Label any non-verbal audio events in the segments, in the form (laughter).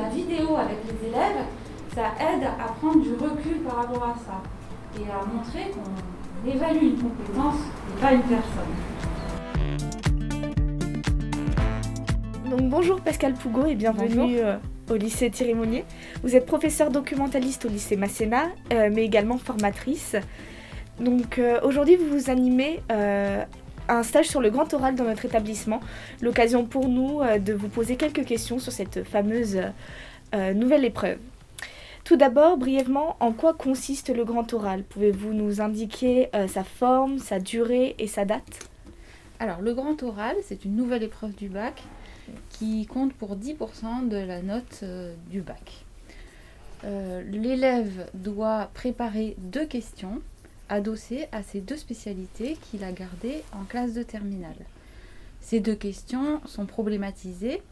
la vidéo avec les élèves, ça aide à prendre du recul par rapport à ça et à montrer qu'on évalue une compétence et pas une personne. Donc bonjour Pascal Pougot et bienvenue euh, au lycée Thierry Monnier. Vous êtes professeur documentaliste au lycée Masséna, euh, mais également formatrice. Donc euh, aujourd'hui vous vous animez un stage sur le grand oral dans notre établissement. L'occasion pour nous de vous poser quelques questions sur cette fameuse nouvelle épreuve. Tout d'abord, brièvement, en quoi consiste le grand oral? Pouvez-vous nous indiquer sa forme, sa durée et sa date? Alors, le grand oral, c'est une nouvelle épreuve du bac qui compte pour 10% de la note euh, du bac. Euh, l'élève doit préparer deux questions adossées à ces deux spécialités qu'il a gardées en classe de terminale. Ces deux questions sont problématisées,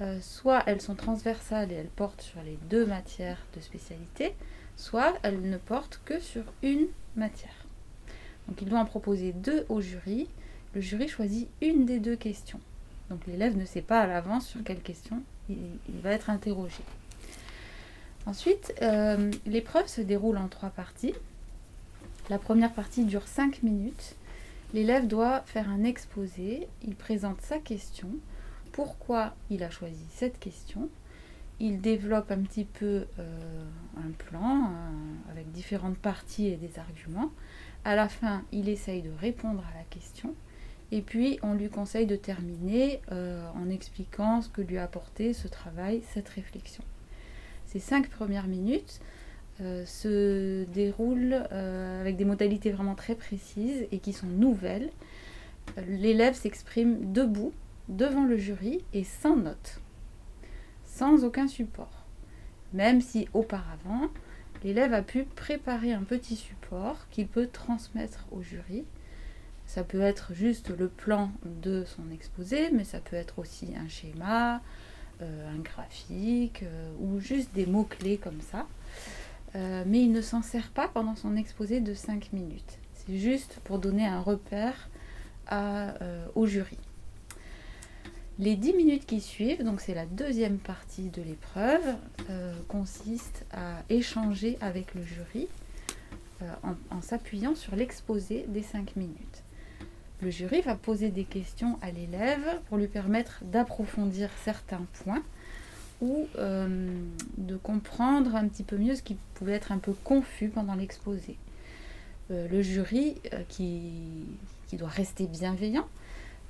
euh, soit elles sont transversales et elles portent sur les deux matières de spécialité, soit elles ne portent que sur une matière. Donc il doit en proposer deux au jury. Le jury choisit une des deux questions. Donc l'élève ne sait pas à l'avance sur quelle question il, va être interrogé. Ensuite, euh, l'épreuve se déroule en trois parties. La première partie dure 5 minutes. L'élève doit faire un exposé, il présente sa question, pourquoi il a choisi cette question, il développe un petit peu euh, un plan euh, avec différentes parties et des arguments. À la fin, il essaye de répondre à la question et puis, on lui conseille de terminer euh, en expliquant ce que lui a apporté ce travail, cette réflexion. Ces cinq premières minutes se déroulent euh, avec des modalités vraiment très précises et qui sont nouvelles. L'élève s'exprime debout, devant le jury et sans note, sans aucun support. Même si auparavant, l'élève a pu préparer un petit support qu'il peut transmettre au jury ça peut être juste le plan de son exposé, mais ça peut être aussi un schéma, euh, un graphique euh, ou juste des mots-clés comme ça. Euh, mais il ne s'en sert pas pendant son exposé de 5 minutes. C'est juste pour donner un repère au jury. Les 10 minutes qui suivent, donc c'est la deuxième partie de l'épreuve, consistent à échanger avec le jury en, en s'appuyant sur l'exposé des 5 minutes. Le jury va poser des questions à l'élève pour lui permettre d'approfondir certains points ou euh, de comprendre un petit peu mieux ce qui pouvait être un peu confus pendant l'exposé. Euh, le jury, euh, qui, qui, doit rester bienveillant,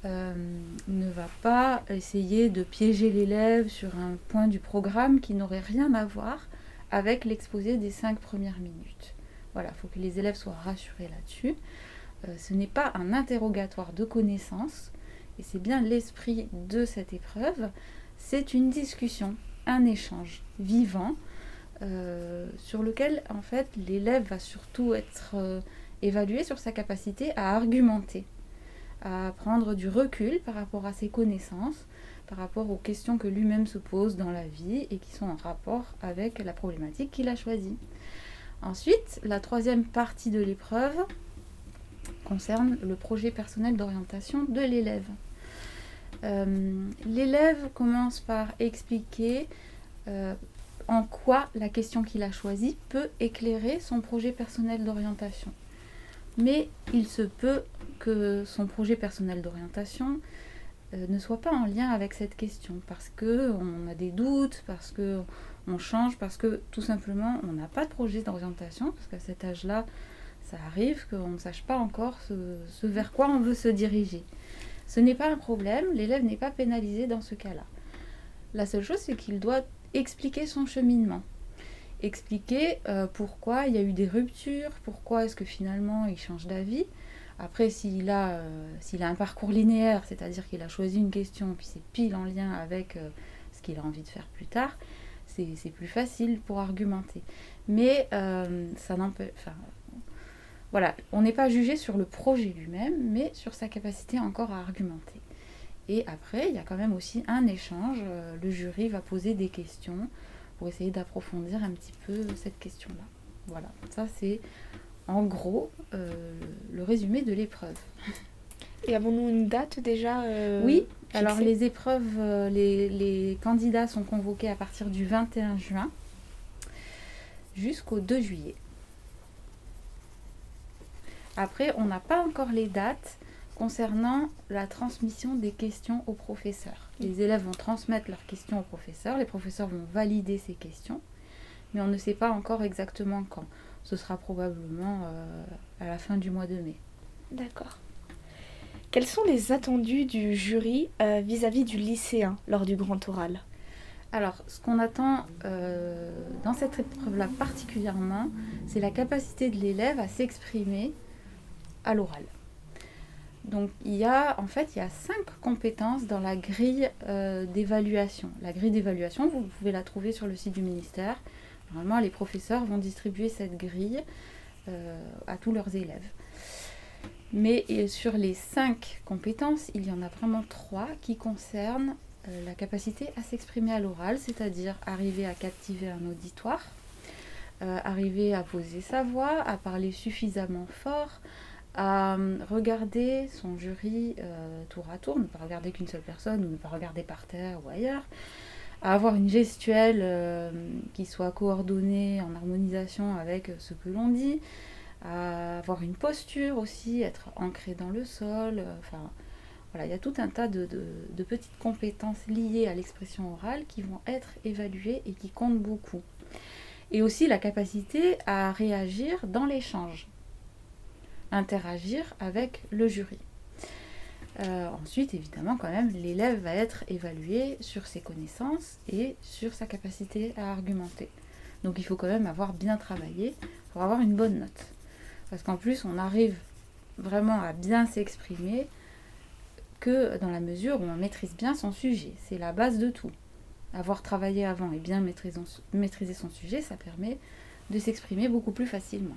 ne va pas essayer de piéger l'élève sur un point du programme qui n'aurait rien à voir avec l'exposé des cinq premières minutes. Voilà, il faut que les élèves soient rassurés là-dessus. Ce n'est pas un interrogatoire de connaissances, et c'est bien l'esprit de cette épreuve, c'est une discussion, un échange vivant, euh, sur lequel en fait l'élève va surtout être euh, évalué sur sa capacité à argumenter, à prendre du recul par rapport à ses connaissances, par rapport aux questions que lui-même se pose dans la vie et qui sont en rapport avec la problématique qu'il a choisie. Ensuite, la troisième partie de l'épreuve, concerne le projet personnel d'orientation de l'élève. Euh, l'élève commence par expliquer euh, en quoi la question qu'il a choisie peut éclairer son projet personnel d'orientation. Mais il se peut que son projet personnel d'orientation euh, ne soit pas en lien avec cette question parce que on a des doutes, parce que on change, parce que tout simplement on n'a pas de projet d'orientation, parce qu'à cet âge-là, ça arrive qu'on ne sache pas encore ce, vers quoi on veut se diriger. Ce n'est pas un problème, l'élève n'est pas pénalisé dans ce cas-là. La seule chose, c'est qu'il doit expliquer son cheminement. Expliquer euh, pourquoi il y a eu des ruptures, pourquoi est-ce que finalement il change d'avis. Après, s'il a, euh, un parcours linéaire, c'est-à-dire qu'il a choisi une question, puis c'est pile en lien avec euh, ce qu'il a envie de faire plus tard, c'est, plus facile pour argumenter. Mais ça n'empêche, voilà, on n'est pas jugé sur le projet lui-même, mais sur sa capacité encore à argumenter. Et après, il y a quand même aussi un échange. Euh, le jury va poser des questions pour essayer d'approfondir un petit peu cette question-là. Voilà, ça c'est en gros euh, le résumé de l'épreuve. Et avons-nous une date déjà euh, Oui, Alors les épreuves, euh, les, candidats sont convoqués à partir du 21 juin jusqu'au 2 juillet. Après, on n'a pas encore les dates concernant la transmission des questions aux professeurs. Les élèves vont transmettre leurs questions aux professeurs, les professeurs vont valider ces questions, mais on ne sait pas encore exactement quand. Ce sera probablement euh, à la fin du mois de mai. D'accord. Quels sont les attendus du jury euh, vis-à-vis du lycéen lors du grand oral? Alors, ce qu'on attend euh, dans cette épreuve-là particulièrement, c'est la capacité de l'élève à s'exprimer à l'oral. Donc, il y a en fait il y a cinq compétences dans la grille euh, d'évaluation. La grille d'évaluation, vous pouvez la trouver sur le site du ministère. Normalement, les professeurs vont distribuer cette grille à tous leurs élèves. Mais sur les cinq compétences, il y en a vraiment trois qui concernent euh, la capacité à s'exprimer à l'oral, c'est-à-dire arriver à captiver un auditoire, euh, arriver à poser sa voix, à parler suffisamment fort, à euh, regarder son jury tour à tour, ne pas regarder qu'une seule personne ou ne pas regarder par terre ou ailleurs, à avoir une gestuelle qui soit coordonnée en harmonisation avec ce que l'on dit, à avoir une posture aussi, être ancré dans le sol. Euh, voilà, il y a tout un tas de, petites compétences liées à l'expression orale qui vont être évaluées et qui comptent beaucoup. Et aussi la capacité à réagir dans l'échange, interagir avec le jury. Euh, ensuite, évidemment, quand même, l'élève va être évalué sur ses connaissances et sur sa capacité à argumenter. Donc il faut quand même avoir bien travaillé pour avoir une bonne note. Parce qu'en plus, on arrive vraiment à bien s'exprimer que dans la mesure où on maîtrise bien son sujet. C'est la base de tout. Avoir travaillé avant et bien maîtriser, son sujet, ça permet de s'exprimer beaucoup plus facilement.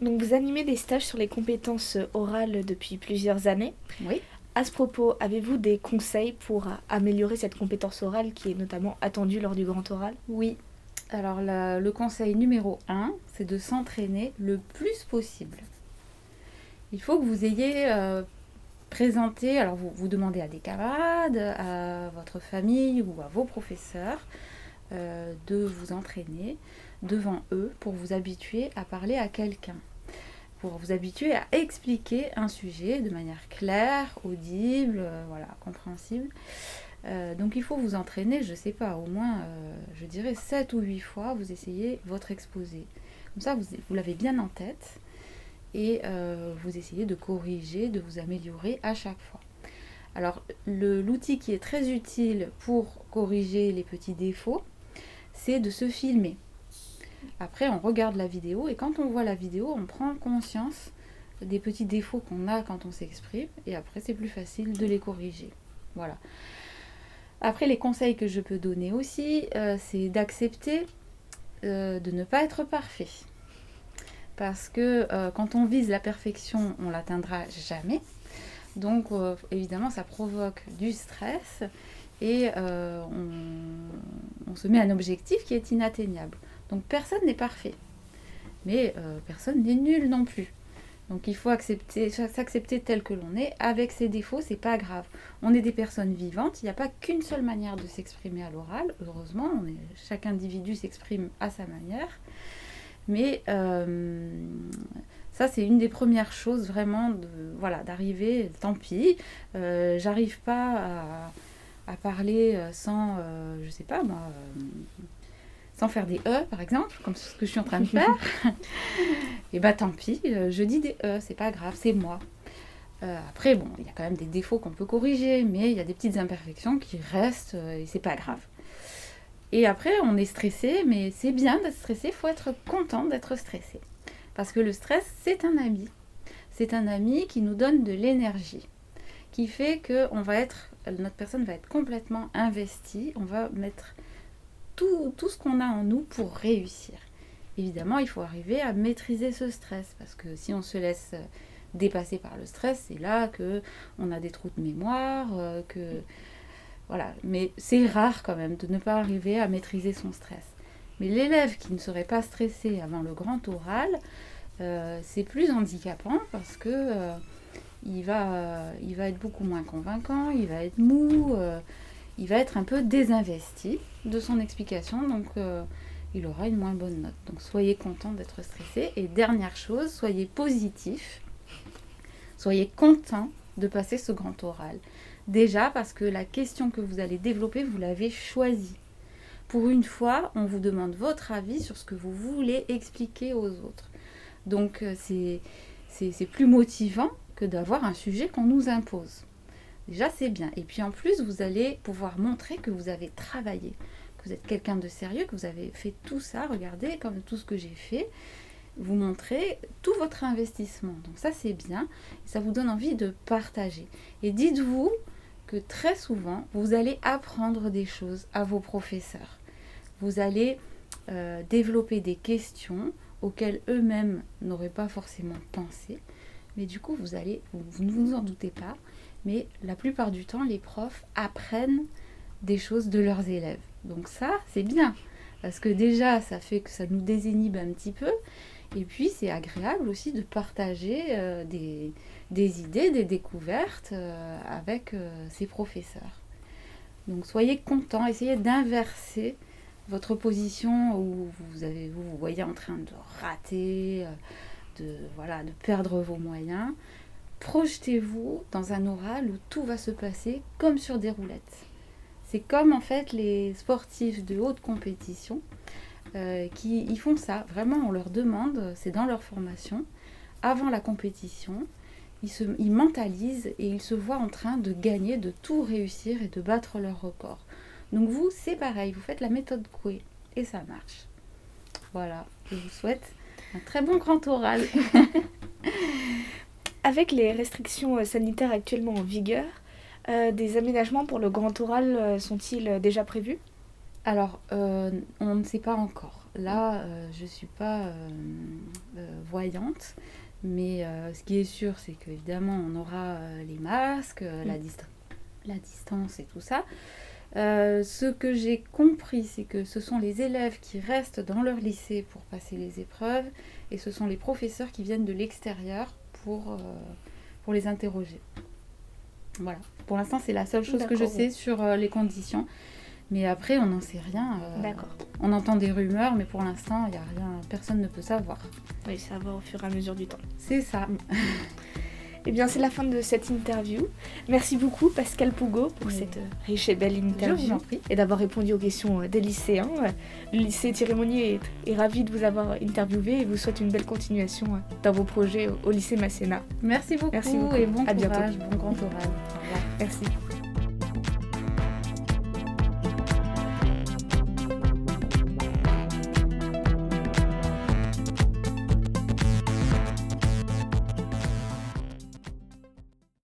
Donc vous animez des stages sur les compétences orales depuis plusieurs années. Oui. À ce propos, avez-vous des conseils pour améliorer cette compétence orale qui est notamment attendue lors du grand oral? Oui, alors le conseil numéro 1, c'est de s'entraîner le plus possible. Il faut que vous ayez euh, présenté, alors vous, vous demandez à des camarades, à votre famille ou à vos professeurs euh, de vous entraîner devant eux pour vous habituer à parler à quelqu'un, pour vous habituer à expliquer un sujet de manière claire, audible, euh, voilà, compréhensible. Euh, donc il faut vous entraîner, je sais pas, au moins, euh, je dirais 7 ou 8 fois, vous essayez votre exposé. Comme ça, vous, l'avez bien en tête et vous essayez de corriger, de vous améliorer à chaque fois. Alors l'outil qui est très utile pour corriger les petits défauts, c'est de se filmer. Après, on regarde la vidéo et quand on voit la vidéo, on prend conscience des petits défauts qu'on a quand on s'exprime et après c'est plus facile de les corriger. Voilà. Après, les conseils que je peux donner aussi, euh, c'est d'accepter euh, de ne pas être parfait. Parce que euh, quand on vise la perfection, on l'atteindra jamais. Donc, évidemment, ça provoque du stress et on, se met un objectif qui est inatteignable. Donc, personne n'est parfait. Mais personne n'est nul non plus. Donc il faut accepter, s'accepter tel que l'on est, avec ses défauts, c'est pas grave. On est des personnes vivantes, il n'y a pas qu'une seule manière de s'exprimer à l'oral, heureusement, chaque individu s'exprime à sa manière. Mais euh, ça, c'est une des premières choses vraiment, de, voilà, d'arriver, tant pis, euh, j'arrive pas à, parler sans, euh, je sais pas moi sans faire des E par exemple, comme ce que je suis en train de faire, (laughs) et bah tant pis, euh, je dis des E, c'est pas grave, c'est moi. Euh, après, bon, il y a quand même des défauts qu'on peut corriger, mais il y a des petites imperfections qui restent euh, et c'est pas grave. Et après, on est stressé, mais c'est bien d'être stressé, il faut être content d'être stressé. Parce que le stress, c'est un ami. C'est un ami qui nous donne de l'énergie, qui fait que on va être, notre personne va être complètement investie, on va mettre tout, ce qu'on a en nous pour réussir. Évidemment, il faut arriver à maîtriser ce stress parce que si on se laisse dépasser par le stress, c'est là que on a des trous de mémoire, euh, que voilà. Mais c'est rare quand même de ne pas arriver à maîtriser son stress. Mais l'élève qui ne serait pas stressé avant le grand oral, euh, c'est plus handicapant parce que euh, il va, il va être beaucoup moins convaincant, il va être mou, il va être un peu désinvesti de son explication, donc il aura une moins bonne note. Donc soyez content d'être stressé. Et dernière chose, soyez positif, soyez content de passer ce grand oral. Déjà parce que la question que vous allez développer, vous l'avez choisie. Pour une fois, on vous demande votre avis sur ce que vous voulez expliquer aux autres. Donc euh, c'est plus motivant que d'avoir un sujet qu'on nous impose. Déjà, c'est bien. Et puis en plus, vous allez pouvoir montrer que vous avez travaillé, que vous êtes quelqu'un de sérieux, que vous avez fait tout ça. Regardez comme tout ce que j'ai fait. Vous montrez tout votre investissement. Donc ça, c'est bien. ça vous donne envie de partager. Et dites-vous que très souvent, vous allez apprendre des choses à vos professeurs. Vous allez euh, développer des questions auxquelles eux-mêmes n'auraient pas forcément pensé. Mais du coup, vous allez, vous ne vous en doutez pas, mais la plupart du temps, les profs apprennent des choses de leurs élèves. Donc ça, c'est bien. Parce que déjà, ça fait que ça nous désinhibe un petit peu. Et puis, c'est agréable aussi de partager euh, des, idées, des découvertes euh, avec euh, ses professeurs. Donc soyez contents, essayez d'inverser votre position où vous, vous voyez en train de rater, euh, de, voilà, de perdre vos moyens. Projetez-vous dans un oral où tout va se passer comme sur des roulettes. C'est comme en fait les sportifs de haute compétition qui ils font ça. Vraiment, on leur demande, c'est dans leur formation, avant la compétition, ils, se, mentalisent et ils se voient en train de gagner, de tout réussir et de battre leur record. Donc vous, c'est pareil, vous faites la méthode Coué et ça marche. Voilà, je vous souhaite un très bon grand oral. (laughs) Avec les restrictions euh, sanitaires actuellement en vigueur, euh, des aménagements pour le grand oral euh, sont-ils déjà prévus? Alors, on ne sait pas encore. Là, je ne suis pas voyante. Mais ce qui est sûr, c'est qu'évidemment, on aura les masques, la, mm. la, distance et tout ça. ce que j'ai compris, c'est que ce sont les élèves qui restent dans leur lycée pour passer les épreuves et ce sont les professeurs qui viennent de l'extérieur pour, pour les interroger. Voilà. Pour l'instant, c'est la seule chose que je sais sur les conditions. Mais après, on n'en sait rien. Euh, D'accord. On entend des rumeurs, mais pour l'instant, il y a rien. Personne ne peut savoir. Oui, ça va au fur et à mesure du temps. C'est ça. (laughs) Eh bien, c'est la fin de cette interview. Merci beaucoup, Pascal Pougot, pour cette riche et belle interview. Et d'avoir répondu aux questions des lycéens. Le lycée Thierry est, ravi de vous avoir interviewé et vous souhaite une belle continuation dans vos projets au lycée Masséna. Merci beaucoup, Merci beaucoup. et bon à courage, bientôt. bon grand oral. Merci.